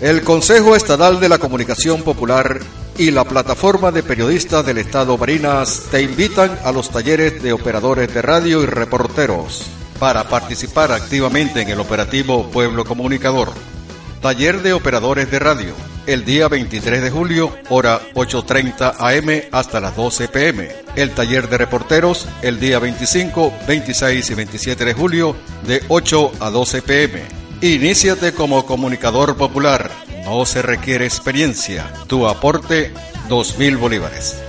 El Consejo Estatal de la Comunicación Popular y la Plataforma de Periodistas del Estado Barinas te invitan a los talleres de operadores de radio y reporteros para participar activamente en el operativo Pueblo Comunicador. Taller de operadores de radio, el día 23 de julio, hora 8.30 am hasta las 12 pm. El taller de reporteros, el día 25, 26 y 27 de julio, de 8 a 12 pm. Iníciate como comunicador popular. No se requiere experiencia. Tu aporte, 2.000 bolívares.